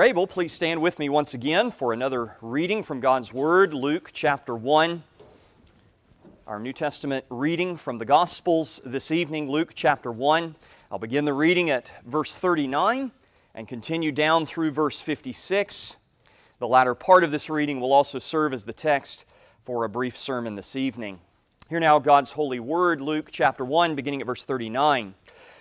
you're able, please stand with me once again for another reading from God's Word, Luke chapter 1. Our New Testament reading from the Gospels this evening, Luke chapter 1. I'll begin the reading at verse 39 and continue down through verse 56. The latter part of this reading will also serve as the text for a brief sermon this evening. Hear now God's holy word, Luke chapter 1, beginning at verse 39.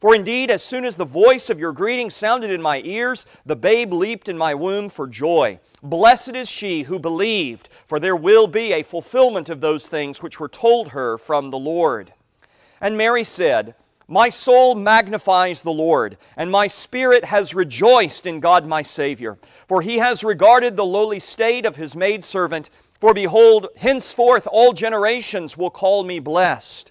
For indeed, as soon as the voice of your greeting sounded in my ears, the babe leaped in my womb for joy. Blessed is she who believed, for there will be a fulfillment of those things which were told her from the Lord. And Mary said, My soul magnifies the Lord, and my spirit has rejoiced in God my Savior, for he has regarded the lowly state of his maidservant. For behold, henceforth all generations will call me blessed.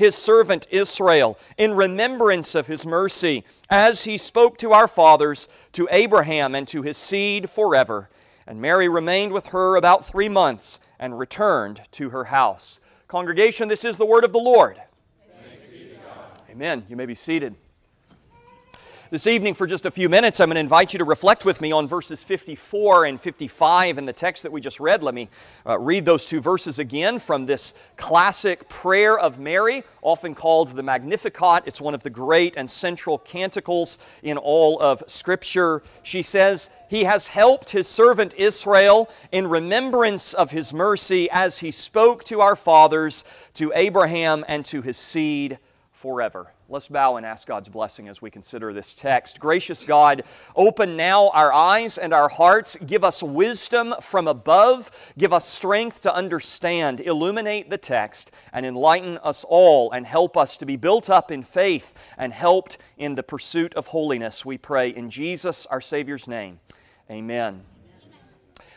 his servant Israel in remembrance of his mercy, as he spoke to our fathers, to Abraham, and to his seed forever. And Mary remained with her about three months and returned to her house. Congregation, this is the word of the Lord. Amen. You may be seated. This evening, for just a few minutes, I'm going to invite you to reflect with me on verses 54 and 55 in the text that we just read. Let me uh, read those two verses again from this classic prayer of Mary, often called the Magnificat. It's one of the great and central canticles in all of Scripture. She says, He has helped His servant Israel in remembrance of His mercy as He spoke to our fathers, to Abraham, and to His seed forever. Let's bow and ask God's blessing as we consider this text. Gracious God, open now our eyes and our hearts. Give us wisdom from above. Give us strength to understand. Illuminate the text and enlighten us all and help us to be built up in faith and helped in the pursuit of holiness. We pray in Jesus, our Savior's name. Amen.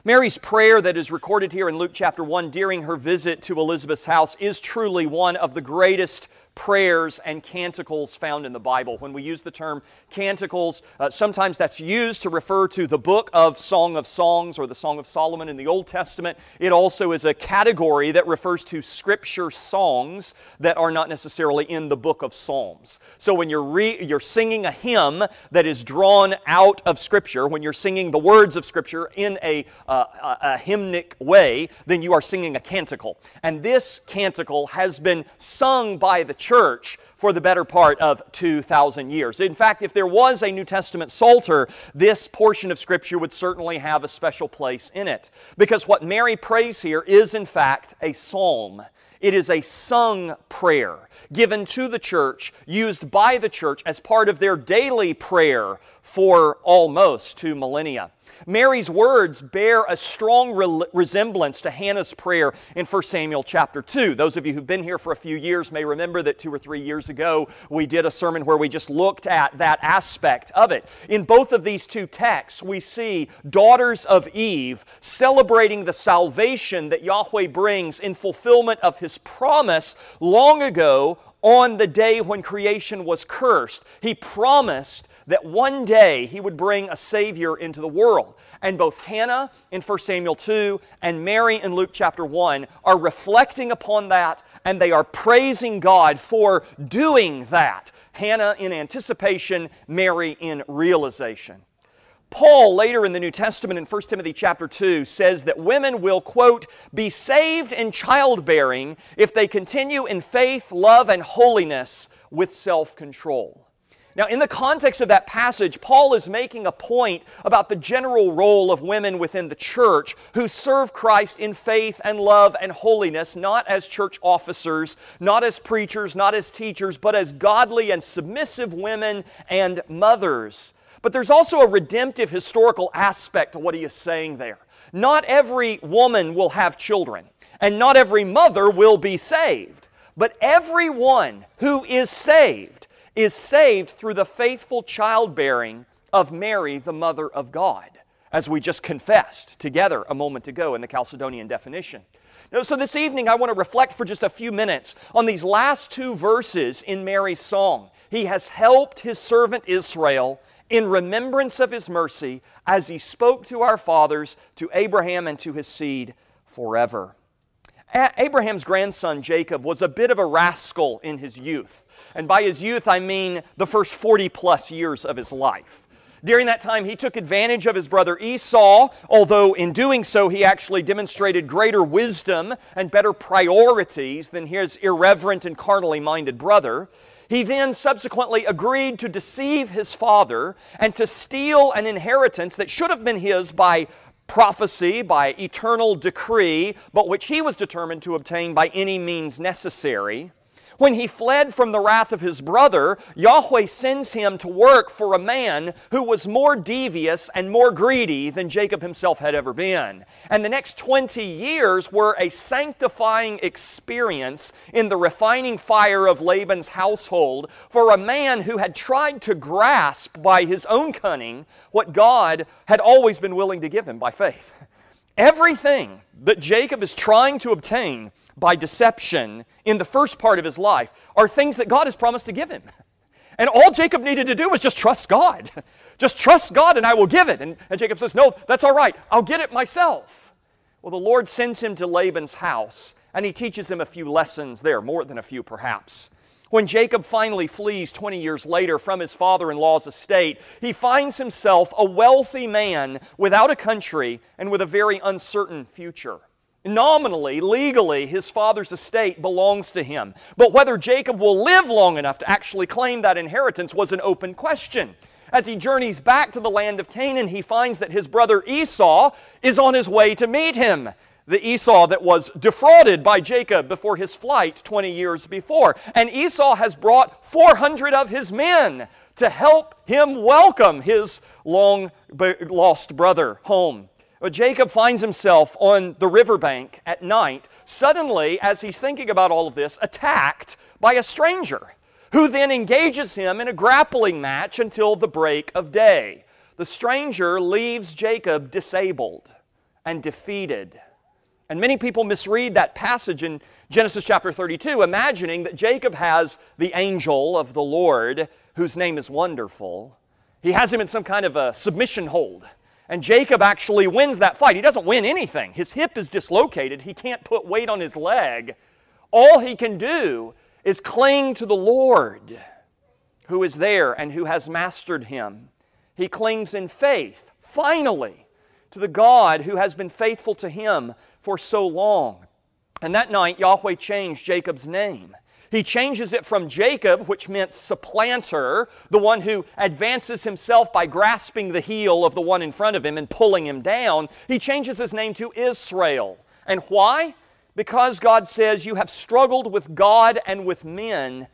Mary's prayer that is recorded here in Luke chapter 1 during her visit to Elizabeth's house is truly one of the greatest prayers and canticles found in the Bible. When we use the term canticles, uh, sometimes that's used to refer to the book of Song of Songs or the Song of Solomon in the Old Testament. It also is a category that refers to scripture songs that are not necessarily in the book of Psalms. So when you're, re- you're singing a hymn that is drawn out of Scripture, when you're singing the words of Scripture in a, uh, a, a hymnic way, then you are singing a canticle. And this canticle has been sung by the church for the better part of 2,000 years. In fact, if there was a New Testament Psalter, this portion of Scripture would certainly have a special place in it. Because what Mary prays here is, in fact, a psalm. It is a sung prayer given to the church, used by the church as part of their daily prayer for almost two millennia. Mary's words bear a strong re- resemblance to Hannah's prayer in 1 Samuel chapter 2. Those of you who've been here for a few years may remember that two or three years ago we did a sermon where we just looked at that aspect of it. In both of these two texts, we see daughters of Eve celebrating the salvation that Yahweh brings in fulfillment of His promise long ago on the day when creation was cursed. He promised that one day he would bring a Savior into the world. And both Hannah in 1 Samuel 2 and Mary in Luke chapter 1 are reflecting upon that and they are praising God for doing that. Hannah in anticipation, Mary in realization. Paul, later in the New Testament in 1 Timothy chapter 2, says that women will, quote, be saved in childbearing if they continue in faith, love, and holiness with self control. Now, in the context of that passage, Paul is making a point about the general role of women within the church who serve Christ in faith and love and holiness, not as church officers, not as preachers, not as teachers, but as godly and submissive women and mothers. But there's also a redemptive historical aspect to what he is saying there. Not every woman will have children, and not every mother will be saved. But everyone who is saved is saved through the faithful childbearing of Mary, the mother of God, as we just confessed together a moment ago in the Chalcedonian definition. So, this evening, I want to reflect for just a few minutes on these last two verses in Mary's song. He has helped his servant Israel in remembrance of his mercy as he spoke to our fathers, to Abraham, and to his seed forever. Abraham's grandson Jacob was a bit of a rascal in his youth. And by his youth, I mean the first 40 plus years of his life. During that time, he took advantage of his brother Esau, although in doing so, he actually demonstrated greater wisdom and better priorities than his irreverent and carnally minded brother. He then subsequently agreed to deceive his father and to steal an inheritance that should have been his by prophecy, by eternal decree, but which he was determined to obtain by any means necessary. When he fled from the wrath of his brother, Yahweh sends him to work for a man who was more devious and more greedy than Jacob himself had ever been. And the next 20 years were a sanctifying experience in the refining fire of Laban's household for a man who had tried to grasp by his own cunning what God had always been willing to give him by faith. Everything that Jacob is trying to obtain by deception in the first part of his life are things that God has promised to give him. And all Jacob needed to do was just trust God. Just trust God and I will give it. And, and, Jacob says, No, that's all right. I'll get it myself. Well, the Lord sends him to Laban's house and he teaches him a few lessons there, more than a few perhaps. When Jacob finally flees 20 years later from his father in law's estate, he finds himself a wealthy man without a country and with a very uncertain future. Nominally, legally, his father's estate belongs to him. But whether Jacob will live long enough to actually claim that inheritance was an open question. As he journeys back to the land of Canaan, he finds that his brother Esau is on his way to meet him. The Esau that was defrauded by Jacob before his flight 20 years before. And Esau has brought 400 of his men to help him welcome his long lost brother home. But Jacob finds himself on the riverbank at night, suddenly, as he's thinking about all of this, attacked by a stranger who then engages him in a grappling match until the break of day. The stranger leaves Jacob disabled and defeated. And many people misread that passage in Genesis chapter 32, imagining that Jacob has the angel of the Lord, whose name is Wonderful. He has him in some kind of a submission hold and Jacob actually wins that fight. He doesn't win anything. His hip is dislocated. He can't put weight on his leg. All he can do is cling to the Lord who is there and who has mastered him. He clings in faith, finally, to the God who has been faithful to him for so long. And that night, Yahweh changed Jacob's name. He changes it from Jacob, which meant supplanter, the one who advances himself by grasping the heel of the one in front of him and pulling him down. He changes his name to Israel. And why? Because God says, You have struggled with God and with men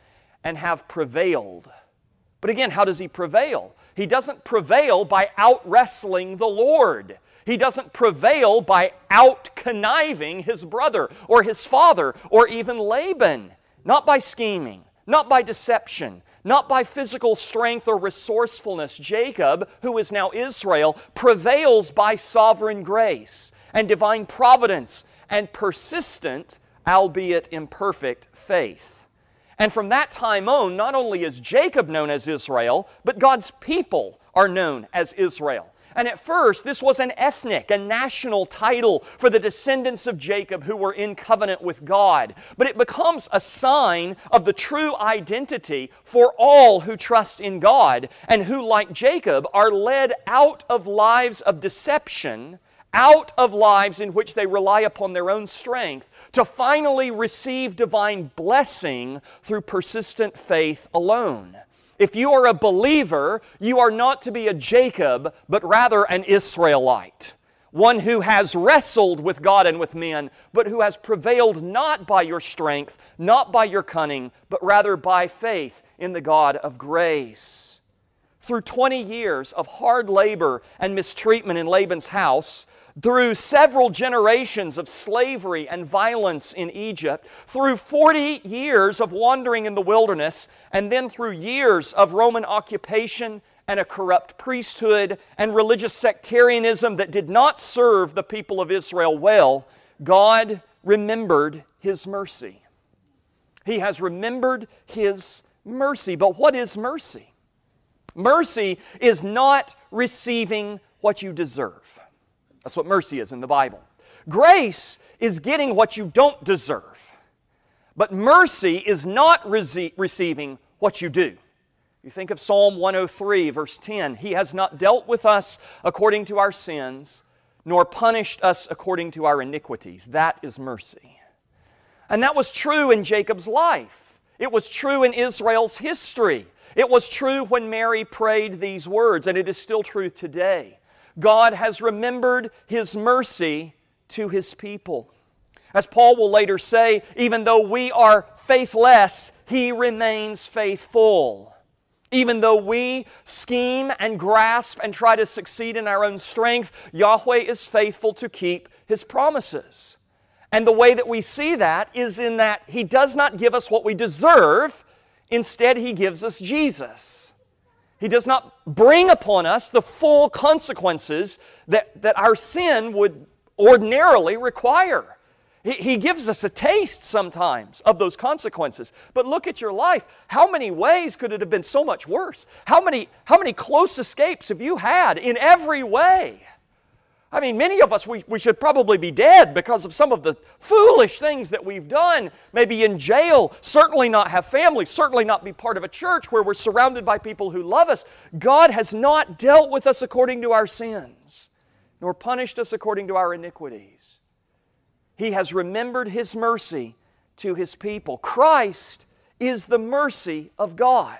and have prevailed. But again, how does he prevail? He doesn't prevail by out wrestling the Lord. He doesn't prevail by out conniving his brother or his father or even Laban. Not by scheming, not by deception, not by physical strength or resourcefulness. Jacob, who is now Israel, prevails by sovereign grace and divine providence and persistent, albeit imperfect, faith. And from that time on, not only is Jacob known as Israel, but God's people are known as Israel. And at first, this was an ethnic, a national title for the descendants of Jacob who were in covenant with God. But it becomes a sign of the true identity for all who trust in God and who, like Jacob, are led out of lives of deception, out of lives in which they rely upon their own strength, to finally receive divine blessing through persistent faith alone. If you are a believer, you are not to be a Jacob, but rather an Israelite. One who has wrestled with God and with men, but who has prevailed not by your strength, not by your cunning, but rather by faith in the God of grace. Through 20 years of hard labor and mistreatment in Laban's house, through several generations of slavery and violence in Egypt, through 40 years of wandering in the wilderness, and then through years of Roman occupation and a corrupt priesthood and religious sectarianism that did not serve the people of Israel well, God remembered His mercy. He has remembered His mercy. But what is mercy? Mercy is not receiving what you deserve. That's what mercy is in the Bible. Grace is getting what you don't deserve. But mercy is not rece- receiving what you do. You think of Psalm 103, verse 10 He has not dealt with us according to our sins, nor punished us according to our iniquities. That is mercy. And that was true in Jacob's life, it was true in Israel's history. It was true when Mary prayed these words, and it is still true today. God has remembered His mercy to His people. As Paul will later say, even though we are faithless, He remains faithful. Even though we scheme and grasp and try to succeed in our own strength, Yahweh is faithful to keep His promises. And the way that we see that is in that He does not give us what we deserve, instead, He gives us Jesus. He does not bring upon us the full consequences that, that our sin would ordinarily require. He, he gives us a taste sometimes of those consequences. But look at your life. How many ways could it have been so much worse? How many, how many close escapes have you had in every way? I mean, many of us, we, we should probably be dead because of some of the foolish things that we've done. Maybe in jail, certainly not have family, certainly not be part of a church where we're surrounded by people who love us. God has not dealt with us according to our sins, nor punished us according to our iniquities. He has remembered His mercy to His people. Christ is the mercy of God.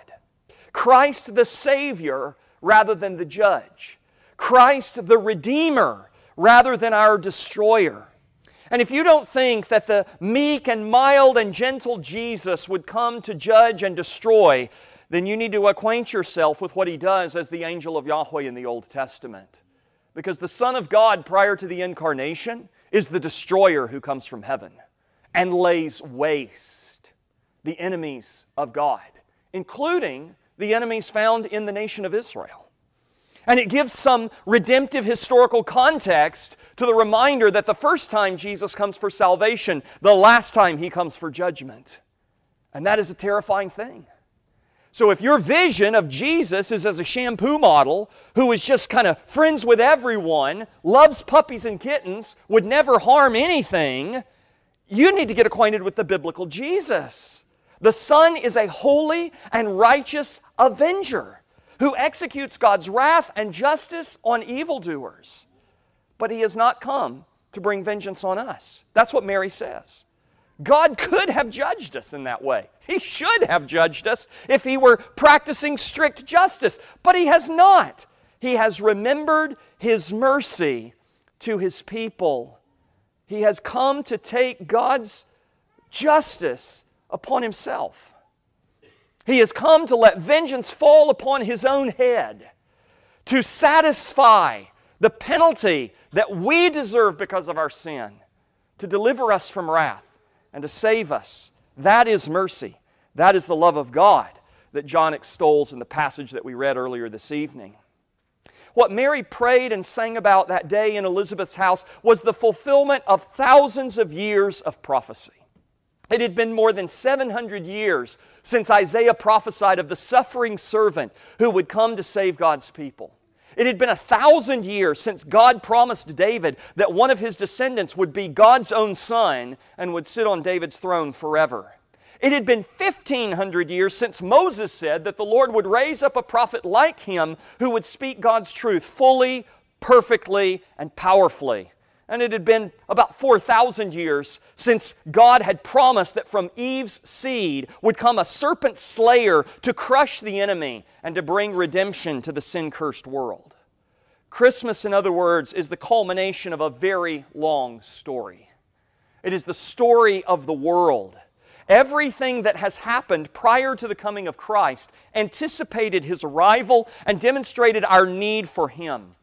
Christ the Savior rather than the judge. Christ the Redeemer rather than our destroyer. And if you don't think that the meek and mild and gentle Jesus would come to judge and destroy, then you need to acquaint yourself with what he does as the angel of Yahweh in the Old Testament. Because the Son of God, prior to the incarnation, is the destroyer who comes from heaven and lays waste the enemies of God, including the enemies found in the nation of Israel. And it gives some redemptive historical context to the reminder that the first time Jesus comes for salvation, the last time he comes for judgment. And that is a terrifying thing. So, if your vision of Jesus is as a shampoo model who is just kind of friends with everyone, loves puppies and kittens, would never harm anything, you need to get acquainted with the biblical Jesus. The Son is a holy and righteous avenger who executes God's wrath and justice on evildoers. But he has not come to bring vengeance on us. That's what Mary says. God could have judged us in that way. He should have judged us if he were practicing strict justice, but he has not. He has remembered his mercy to his people. He has come to take God's justice upon himself. He has come to let vengeance fall upon his own head, to satisfy the penalty that we deserve because of our sin, to deliver us from wrath, and to save us. That is mercy. That is the love of God that John extols in the passage that we read earlier this evening. What Mary prayed and sang about that day in Elizabeth's house was the fulfillment of thousands of years of prophecy. It had been more than 700 years since Isaiah prophesied of the suffering servant who would come to save God's people. It had been a thousand years since God promised David that one of his descendants would be God's own son and would sit on David's throne forever. It had been 1,500 years since Moses said that the Lord would raise up a prophet like him who would speak God's truth fully, perfectly, and powerfully. And it had been about 4,000 years since God had promised that from Eve's seed would come a serpent slayer to crush the enemy and to bring redemption to the sin cursed world. Christmas, in other words, is the culmination of a very long story. It is the story of the world. Everything that has happened prior to the coming of Christ anticipated His arrival and demonstrated our need for Him.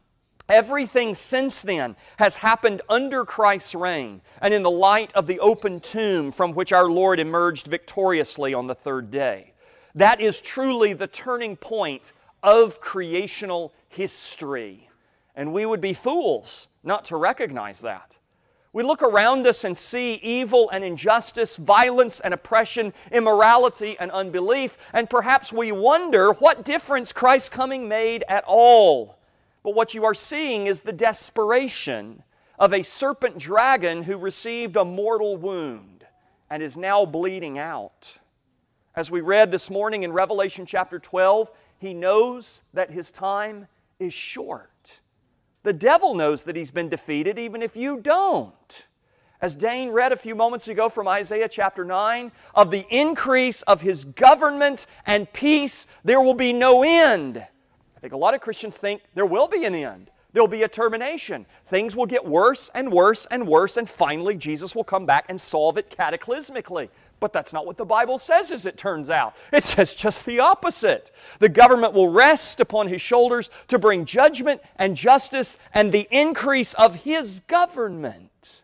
Everything since then has happened under Christ's reign and in the light of the open tomb from which our Lord emerged victoriously on the third day. That is truly the turning point of creational history. And we would be fools not to recognize that. We look around us and see evil and injustice, violence and oppression, immorality and unbelief, and perhaps we wonder what difference Christ's coming made at all. But what you are seeing is the desperation of a serpent dragon who received a mortal wound and is now bleeding out. As we read this morning in Revelation chapter 12, he knows that his time is short. The devil knows that he's been defeated, even if you don't. As Dane read a few moments ago from Isaiah chapter 9, of the increase of his government and peace, there will be no end. I think a lot of Christians think there will be an end. There'll be a termination. Things will get worse and worse and worse, and finally Jesus will come back and solve it cataclysmically. But that's not what the Bible says, as it turns out. It says just the opposite. The government will rest upon his shoulders to bring judgment and justice, and the increase of his government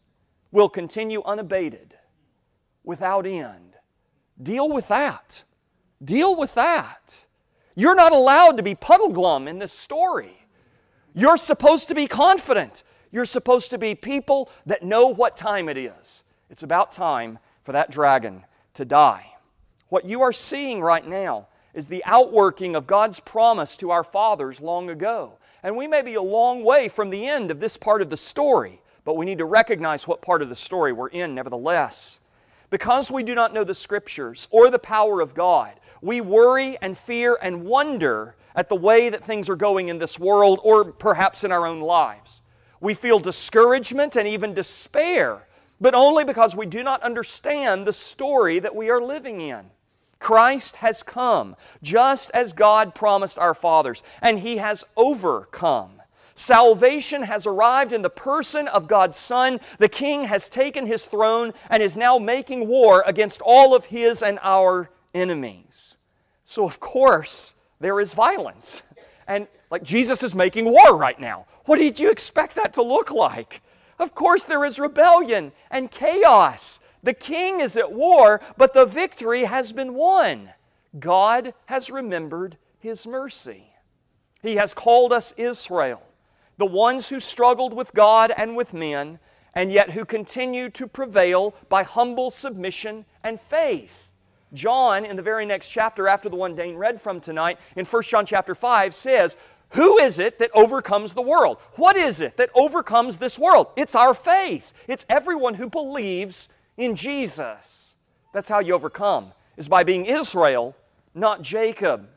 will continue unabated, without end. Deal with that. Deal with that. You're not allowed to be Puddleglum in this story. You're supposed to be confident. You're supposed to be people that know what time it is. It's about time for that dragon to die. What you are seeing right now is the outworking of God's promise to our fathers long ago. And we may be a long way from the end of this part of the story, but we need to recognize what part of the story we're in nevertheless. Because we do not know the Scriptures or the power of God, we worry and fear and wonder at the way that things are going in this world or perhaps in our own lives. We feel discouragement and even despair, but only because we do not understand the story that we are living in. Christ has come, just as God promised our fathers, and He has overcome. Salvation has arrived in the person of God's Son. The King has taken His throne and is now making war against all of His and our enemies. So, of course, there is violence. And like Jesus is making war right now. What did you expect that to look like? Of course, there is rebellion and chaos. The king is at war, but the victory has been won. God has remembered his mercy. He has called us Israel, the ones who struggled with God and with men, and yet who continue to prevail by humble submission and faith. John, in the very next chapter after the one Dane read from tonight, in 1 John chapter 5, says, Who is it that overcomes the world? What is it that overcomes this world? It's our faith. It's everyone who believes in Jesus. That's how you overcome, is by being Israel, not Jacob.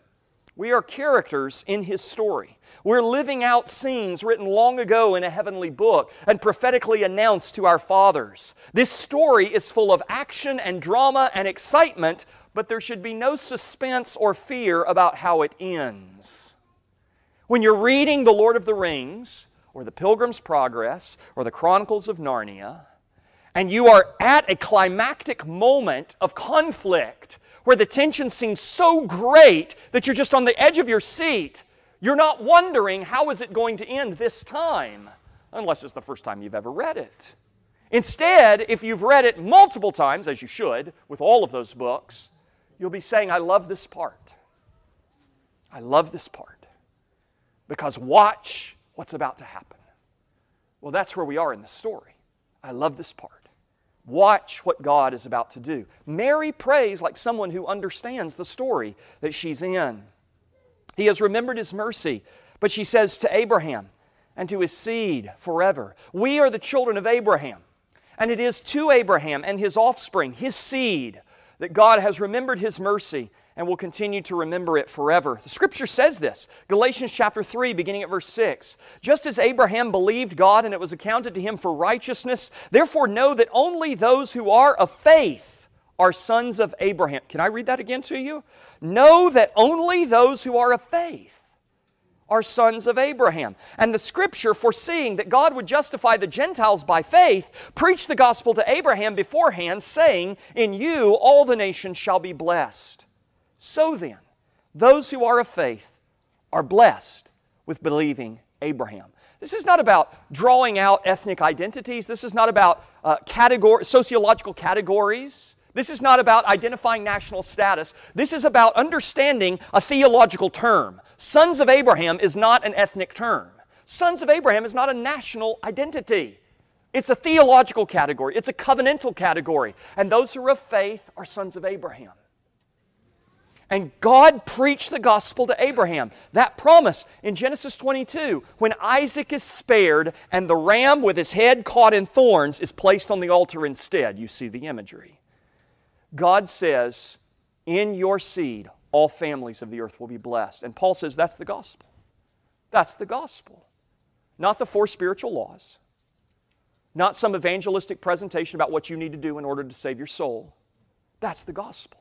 We are characters in his story. We're living out scenes written long ago in a heavenly book and prophetically announced to our fathers. This story is full of action and drama and excitement, but there should be no suspense or fear about how it ends. When you're reading The Lord of the Rings, or The Pilgrim's Progress, or The Chronicles of Narnia, and you are at a climactic moment of conflict, where the tension seems so great that you're just on the edge of your seat, you're not wondering how is it going to end this time, unless it's the first time you've ever read it. Instead, if you've read it multiple times, as you should with all of those books, you'll be saying, I love this part. I love this part. Because watch what's about to happen. Well, that's where we are in the story. I love this part. Watch what God is about to do. Mary prays like someone who understands the story that she's in. He has remembered His mercy, but she says to Abraham and to his seed forever. We are the children of Abraham, and it is to Abraham and his offspring, his seed, that God has remembered His mercy and will continue to remember it forever. The scripture says this Galatians chapter 3, beginning at verse 6. Just as Abraham believed God and it was accounted to him for righteousness, therefore know that only those who are of faith are sons of Abraham. Can I read that again to you? Know that only those who are of faith are sons of Abraham. And the scripture, foreseeing that God would justify the Gentiles by faith, preached the gospel to Abraham beforehand, saying, In you all the nations shall be blessed. So then, those who are of faith are blessed with believing Abraham. This is not about drawing out ethnic identities. This is not about uh, sociological categories. This is not about identifying national status. This is about understanding a theological term. Sons of Abraham is not an ethnic term. Sons of Abraham is not a national identity. It's a theological category, it's a covenantal category. And those who are of faith are sons of Abraham. And God preached the gospel to Abraham. That promise in Genesis 22, when Isaac is spared and the ram with his head caught in thorns is placed on the altar instead. You see the imagery. God says, In your seed, all families of the earth will be blessed. And Paul says that's the gospel. That's the gospel. Not the four spiritual laws, not some evangelistic presentation about what you need to do in order to save your soul. That's the gospel.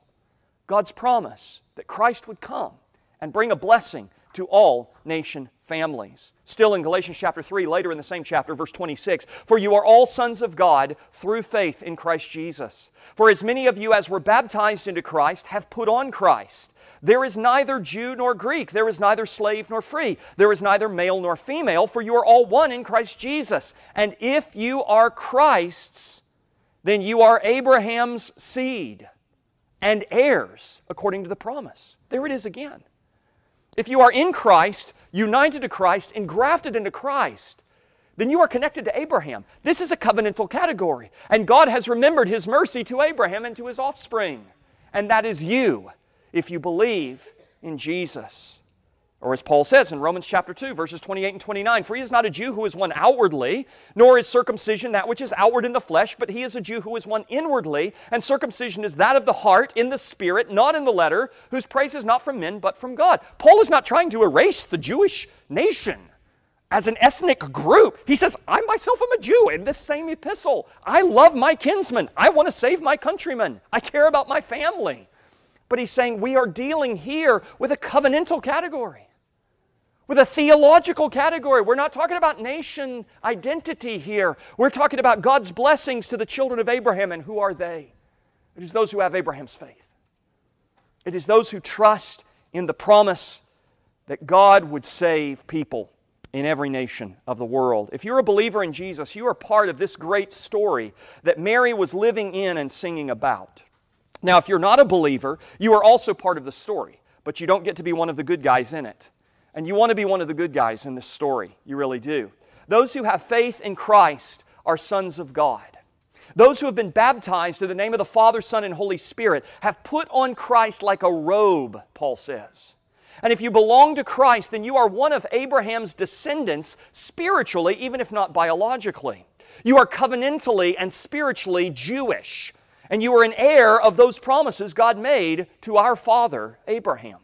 God's promise that Christ would come and bring a blessing to all nation families. Still in Galatians chapter 3, later in the same chapter, verse 26 For you are all sons of God through faith in Christ Jesus. For as many of you as were baptized into Christ have put on Christ. There is neither Jew nor Greek, there is neither slave nor free, there is neither male nor female, for you are all one in Christ Jesus. And if you are Christ's, then you are Abraham's seed and heirs according to the promise. There it is again. If you are in Christ, united to Christ, engrafted into Christ, then you are connected to Abraham. This is a covenantal category. And God has remembered His mercy to Abraham and to his offspring. And that is you, if you believe in Jesus. Or as Paul says in Romans chapter 2, verses 28 and 29, For he is not a Jew who is one outwardly, nor is circumcision that which is outward in the flesh, but he is a Jew who is one inwardly, and circumcision is that of the heart, in the spirit, not in the letter, whose praise is not from men, but from God. Paul is not trying to erase the Jewish nation as an ethnic group. He says, I myself am a Jew in this same epistle. I love my kinsmen. I want to save my countrymen. I care about my family. But he's saying we are dealing here with a covenantal category with a theological category. We're not talking about nation identity here. We're talking about God's blessings to the children of Abraham. And who are they? It is those who have Abraham's faith. It is those who trust in the promise that God would save people in every nation of the world. If you're a believer in Jesus, you are part of this great story that Mary was living in and singing about. Now, if you're not a believer, you are also part of the story, but you don't get to be one of the good guys in it. And you want to be one of the good guys in this story. You really do. Those who have faith in Christ are sons of God. Those who have been baptized in the name of the Father, Son, and Holy Spirit have put on Christ like a robe, Paul says. And if you belong to Christ, then you are one of Abraham's descendants spiritually, even if not biologically. You are covenantally and spiritually Jewish, and you are an heir of those promises God made to our father, Abraham.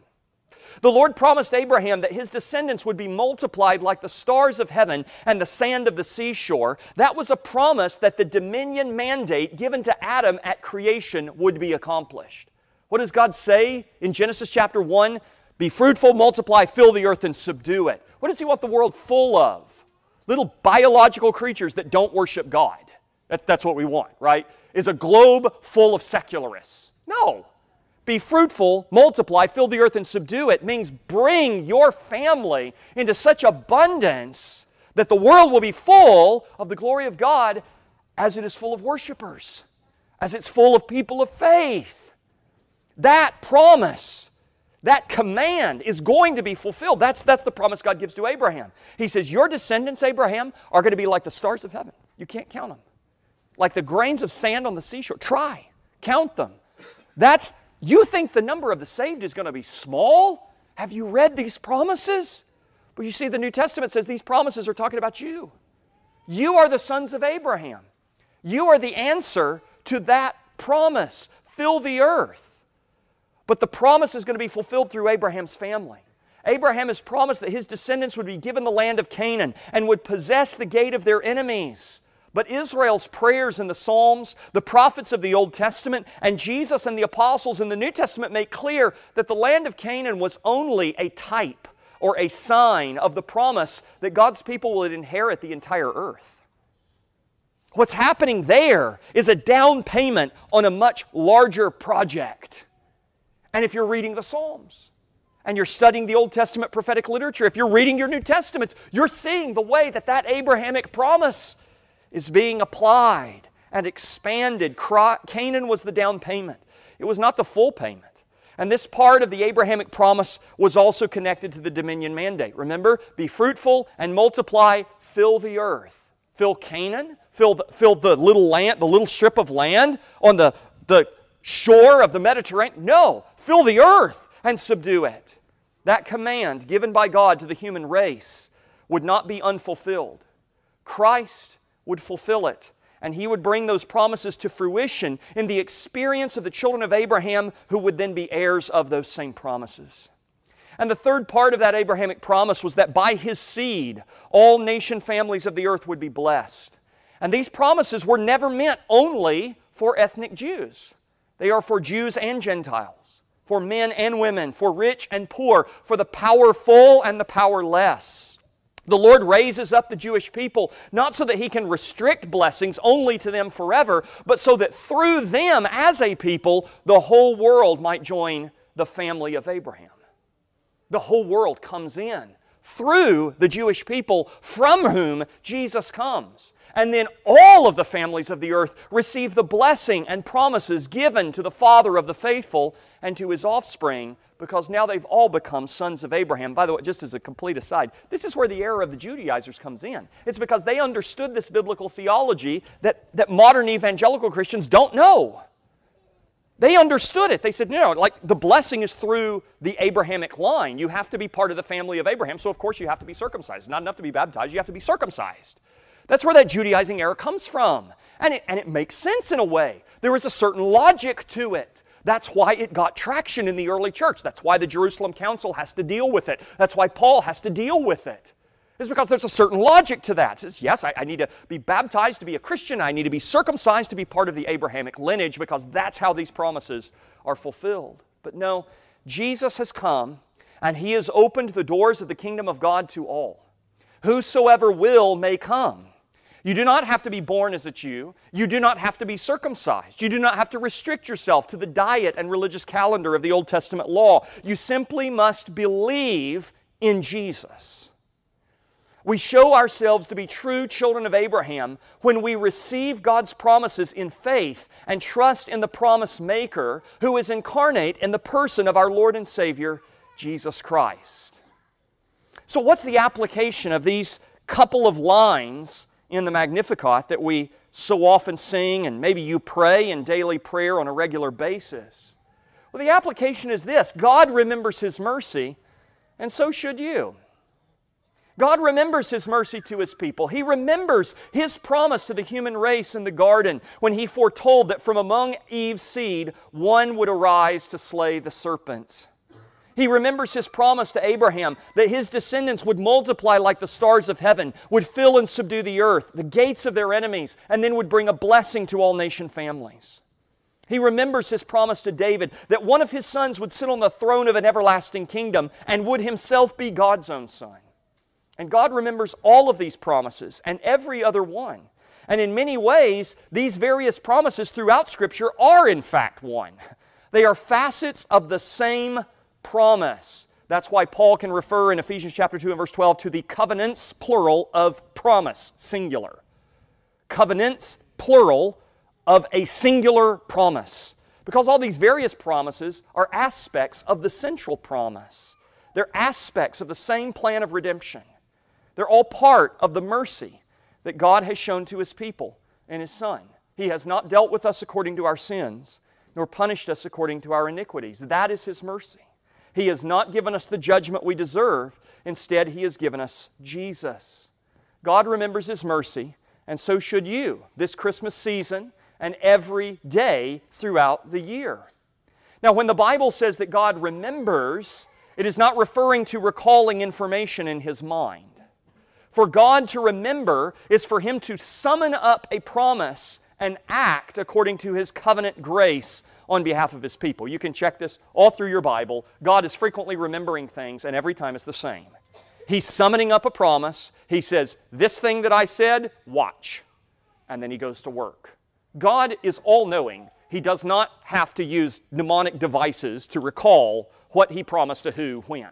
The Lord promised Abraham that his descendants would be multiplied like the stars of heaven and the sand of the seashore. That was a promise that the dominion mandate given to Adam at creation would be accomplished. What does God say in Genesis chapter 1? Be fruitful, multiply, fill the earth, and subdue it. What does He want the world full of? Little biological creatures that don't worship God. That, that's what we want, right? Is a globe full of secularists. No. Be fruitful, multiply, fill the earth, and subdue it means bring your family into such abundance that the world will be full of the glory of God as it is full of worshipers, as it's full of people of faith. That promise, that command is going to be fulfilled. That's, that's the promise God gives to Abraham. He says, Your descendants, Abraham, are going to be like the stars of heaven. You can't count them. Like the grains of sand on the seashore. Try, count them. That's you think the number of the saved is going to be small? Have you read these promises? But you see, the New Testament says these promises are talking about you. You are the sons of Abraham. You are the answer to that promise. Fill the earth. But the promise is going to be fulfilled through Abraham's family. Abraham has promised that his descendants would be given the land of Canaan and would possess the gate of their enemies. But Israel's prayers in the Psalms, the prophets of the Old Testament, and Jesus and the apostles in the New Testament make clear that the land of Canaan was only a type or a sign of the promise that God's people would inherit the entire earth. What's happening there is a down payment on a much larger project. And if you're reading the Psalms, and you're studying the Old Testament prophetic literature, if you're reading your New Testaments, you're seeing the way that that Abrahamic promise is being applied and expanded. Canaan was the down payment, it was not the full payment. And this part of the Abrahamic promise was also connected to the dominion mandate. Remember, be fruitful and multiply, fill the earth. Fill Canaan, fill the, fill the little land, the little strip of land on the, the shore of the Mediterranean. No, fill the earth and subdue it. That command given by God to the human race would not be unfulfilled. Christ would fulfill it, and he would bring those promises to fruition in the experience of the children of Abraham who would then be heirs of those same promises. And the third part of that Abrahamic promise was that by his seed, all nation families of the earth would be blessed. And these promises were never meant only for ethnic Jews, they are for Jews and Gentiles, for men and women, for rich and poor, for the powerful and the powerless. The Lord raises up the Jewish people not so that He can restrict blessings only to them forever, but so that through them as a people, the whole world might join the family of Abraham. The whole world comes in through the Jewish people from whom Jesus comes. And then all of the families of the earth receive the blessing and promises given to the Father of the faithful and to his offspring because now they've all become sons of Abraham. By the way, just as a complete aside, this is where the error of the Judaizers comes in. It's because they understood this biblical theology that, that modern evangelical Christians don't know. They understood it. They said, no, like the blessing is through the Abrahamic line. You have to be part of the family of Abraham, so of course you have to be circumcised. Not enough to be baptized, you have to be circumcised. That's where that Judaizing error comes from. And it, and it makes sense in a way. There is a certain logic to it. That's why it got traction in the early church. That's why the Jerusalem Council has to deal with it. That's why Paul has to deal with it. It's because there's a certain logic to that. It says, yes, I, I, need to be baptized to be a Christian. I need to be circumcised to be part of the Abrahamic lineage because that's how these promises are fulfilled. But no, Jesus has come and he has opened the doors of the kingdom of God to all. Whosoever will may come. You do not have to be born as a Jew. You do not have to be circumcised. You do not have to restrict yourself to the diet and religious calendar of the Old Testament law. You simply must believe in Jesus. We show ourselves to be true children of Abraham when we receive God's promises in faith and trust in the promise maker who is incarnate in the person of our Lord and Savior, Jesus Christ. So, what's the application of these couple of lines in the Magnificat that we so often sing and maybe you pray in daily prayer on a regular basis? Well, the application is this God remembers His mercy, and so should you. God remembers His mercy to His people. He remembers His promise to the human race in the garden when He foretold that from among Eve's seed one would arise to slay the serpent. He remembers his promise to Abraham that his descendants would multiply like the stars of heaven, would fill and subdue the earth, the gates of their enemies, and then would bring a blessing to all nation families. He remembers his promise to David that one of his sons would sit on the throne of an everlasting kingdom and would himself be God's own son. And God remembers all of these promises and every other one. And in many ways, these various promises throughout Scripture are in fact one. They are facets of the same promise. That's why Paul can refer in Ephesians chapter 2 and verse 12 to the covenants, plural, of promise, singular. Covenants, plural, of a singular promise. Because all these various promises are aspects of the central promise. They're aspects of the same plan of redemption. They're all part of the mercy that God has shown to His people and His Son. He has not dealt with us according to our sins, nor punished us according to our iniquities. That is His mercy. He has not given us the judgment we deserve. Instead, He has given us Jesus. God remembers His mercy, and so should you this Christmas season and every day throughout the year. Now, when the Bible says that God remembers, it is not referring to recalling information in His mind. For God to remember is for Him to summon up a promise and act according to His covenant grace on behalf of His people. You can check this all through your Bible. God is frequently remembering things, and every time it's the same. He's summoning up a promise. He says, This thing that I said, watch. And then He goes to work. God is all knowing. He does not have to use mnemonic devices to recall what He promised to who when.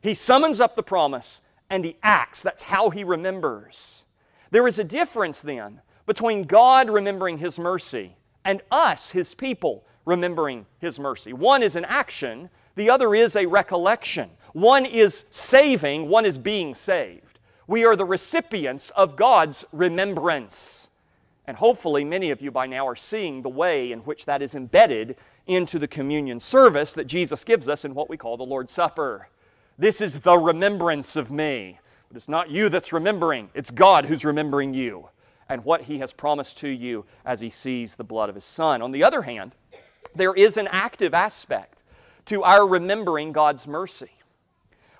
He summons up the promise and He acts. That's how He remembers. There is a difference then between God remembering His mercy and us, His people, remembering His mercy. One is an action, the other is a recollection. One is saving, one is being saved. We are the recipients of God's remembrance. And hopefully, many of you by now are seeing the way in which that is embedded into the communion service that Jesus gives us in what we call the Lord's Supper. This is the remembrance of me. But it's not you that's remembering, it's God who's remembering you and what He has promised to you as He sees the blood of His Son. On the other hand, there is an active aspect to our remembering God's mercy.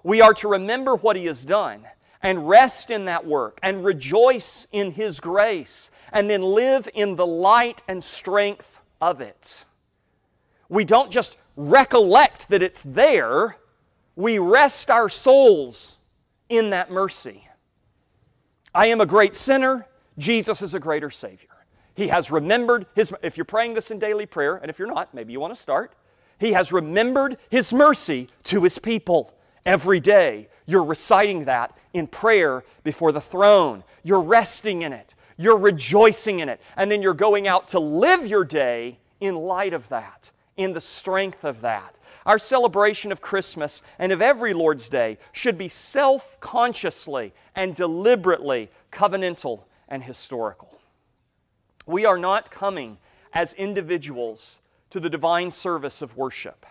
We are to remember what He has done and rest in that work and rejoice in His grace and then live in the light and strength of it. We don't just recollect that it's there, we rest our souls in that mercy. I am a great sinner. Jesus is a greater Savior. He has remembered His, if you're praying this in daily prayer, and if you're not, maybe you want to start, He has remembered His mercy to His people every day. You're reciting that in prayer before the throne. You're resting in it. You're rejoicing in it. And then you're going out to live your day in light of that, in the strength of that. Our celebration of Christmas and of every Lord's Day should be self consciously and deliberately covenantal and historical. We are not coming as individuals to the divine service of worship.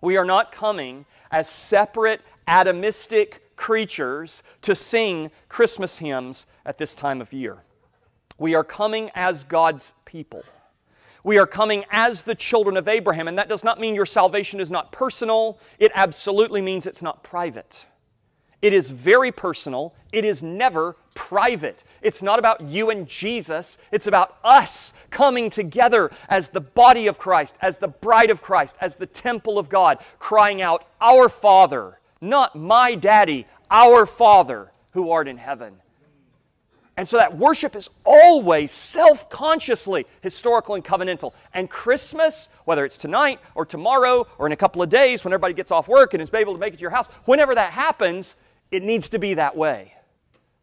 We are not coming as separate, atomistic creatures to sing Christmas hymns at this time of year. We are coming as God's people. We are coming as the children of Abraham, and that does not mean your salvation is not personal. It absolutely means it's not private. It is very personal. It is never private. It's not about you and Jesus. It's about us coming together as the body of Christ, as the bride of Christ, as the temple of God, crying out, Our Father, not my daddy, our Father who art in heaven. And so that worship is always self consciously historical and covenantal. And Christmas, whether it's tonight or tomorrow or in a couple of days when everybody gets off work and is able to make it to your house, whenever that happens, it needs to be that way.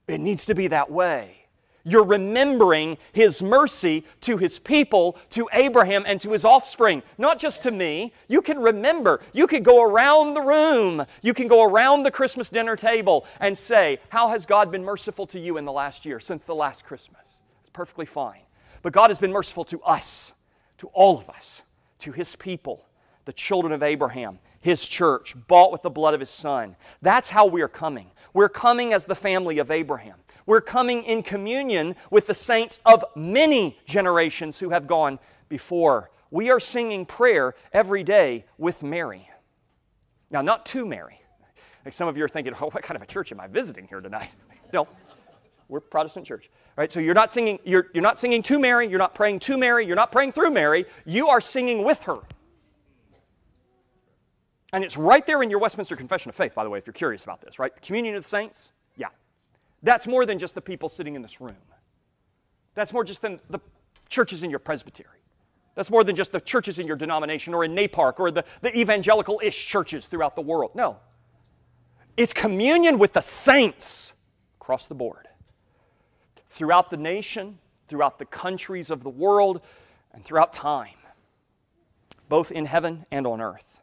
It needs to be that way. You're remembering His mercy to His people, to Abraham, and to his offspring. Not just to me. You can remember. You could go around the room. You can go around the Christmas dinner table and say, How has God been merciful to you in the last year, since the last Christmas? It's perfectly fine. But God has been merciful to us, to all of us, to His people, the children of Abraham his church, bought with the blood of his son. That's how we're coming. We're coming as the family of Abraham. We're coming in communion with the saints of many generations who have gone before. We are singing prayer every day with Mary. Now, not to Mary. Like some of you are thinking, oh, what kind of a church am I visiting here tonight? No, we're Protestant church. Right? So you're not singing, you're, you're not singing to Mary, you're not praying to Mary, you're not praying through Mary, you are singing with her. And it's right there in your Westminster Confession of Faith, by the way, if you're curious about this, right? The communion of the saints? Yeah. That's more than just the people sitting in this room. That's more just than the churches in your presbytery. That's more than just the churches in your denomination or in NAPARC or the, the evangelical ish churches throughout the world. No. It's communion with the saints across the board. Throughout the nation, throughout the countries of the world, and throughout time, both in heaven and on earth.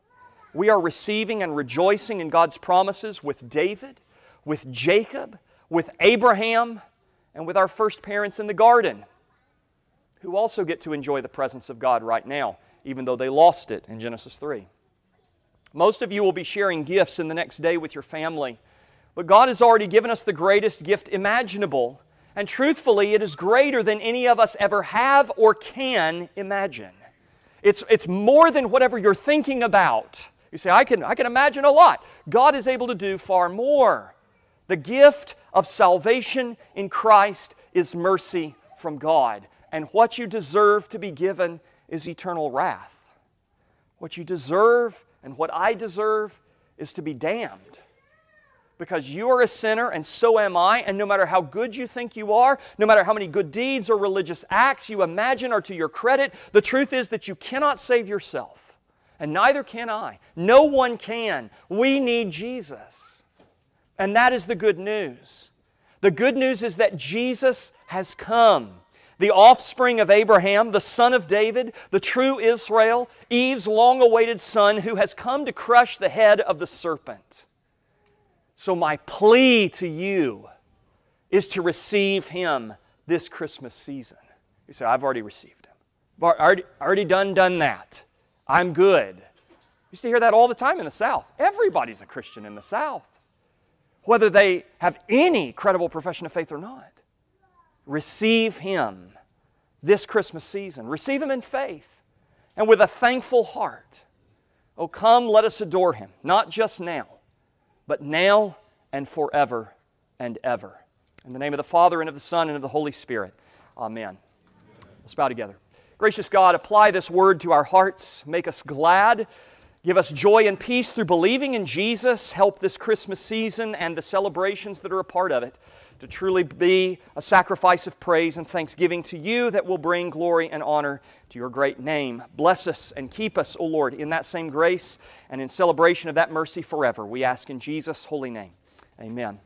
We are receiving and rejoicing in God's promises with David, with Jacob, with Abraham, and with our first parents in the garden, who also get to enjoy the presence of God right now, even though they lost it in Genesis 3. Most of you will be sharing gifts in the next day with your family, but God has already given us the greatest gift imaginable, and truthfully, it is greater than any of us ever have or can imagine. It's, it's more than whatever you're thinking about. You say, I can, I can imagine a lot. God is able to do far more. The gift of salvation in Christ is mercy from God. And what you deserve to be given is eternal wrath. What you deserve and what I deserve is to be damned. Because you are a sinner and so am I, and no matter how good you think you are, no matter how many good deeds or religious acts you imagine are to your credit, the truth is that you cannot save yourself. And neither can I. No one can. We need Jesus. And that is the good news. The good news is that Jesus has come. The offspring of Abraham, the son of David, the true Israel, Eve's long awaited son who has come to crush the head of the serpent. So, my plea to you is to receive him this Christmas season. You say, I've already received him. I've already, already done, done that. I'm good. Used to hear that all the time in the South. Everybody's a Christian in the South, whether they have any credible profession of faith or not. Receive Him this Christmas season. Receive Him in faith and with a thankful heart. Oh, come, let us adore Him, not just now, but now and forever and ever. In the name of the Father, and of the Son, and of the Holy Spirit. Amen. Let's bow together. Gracious God, apply this word to our hearts. Make us glad. Give us joy and peace through believing in Jesus. Help this Christmas season and the celebrations that are a part of it to truly be a sacrifice of praise and thanksgiving to you that will bring glory and honor to your great name. Bless us and keep us, O Lord, in that same grace and in celebration of that mercy forever. We ask in Jesus' holy name. Amen.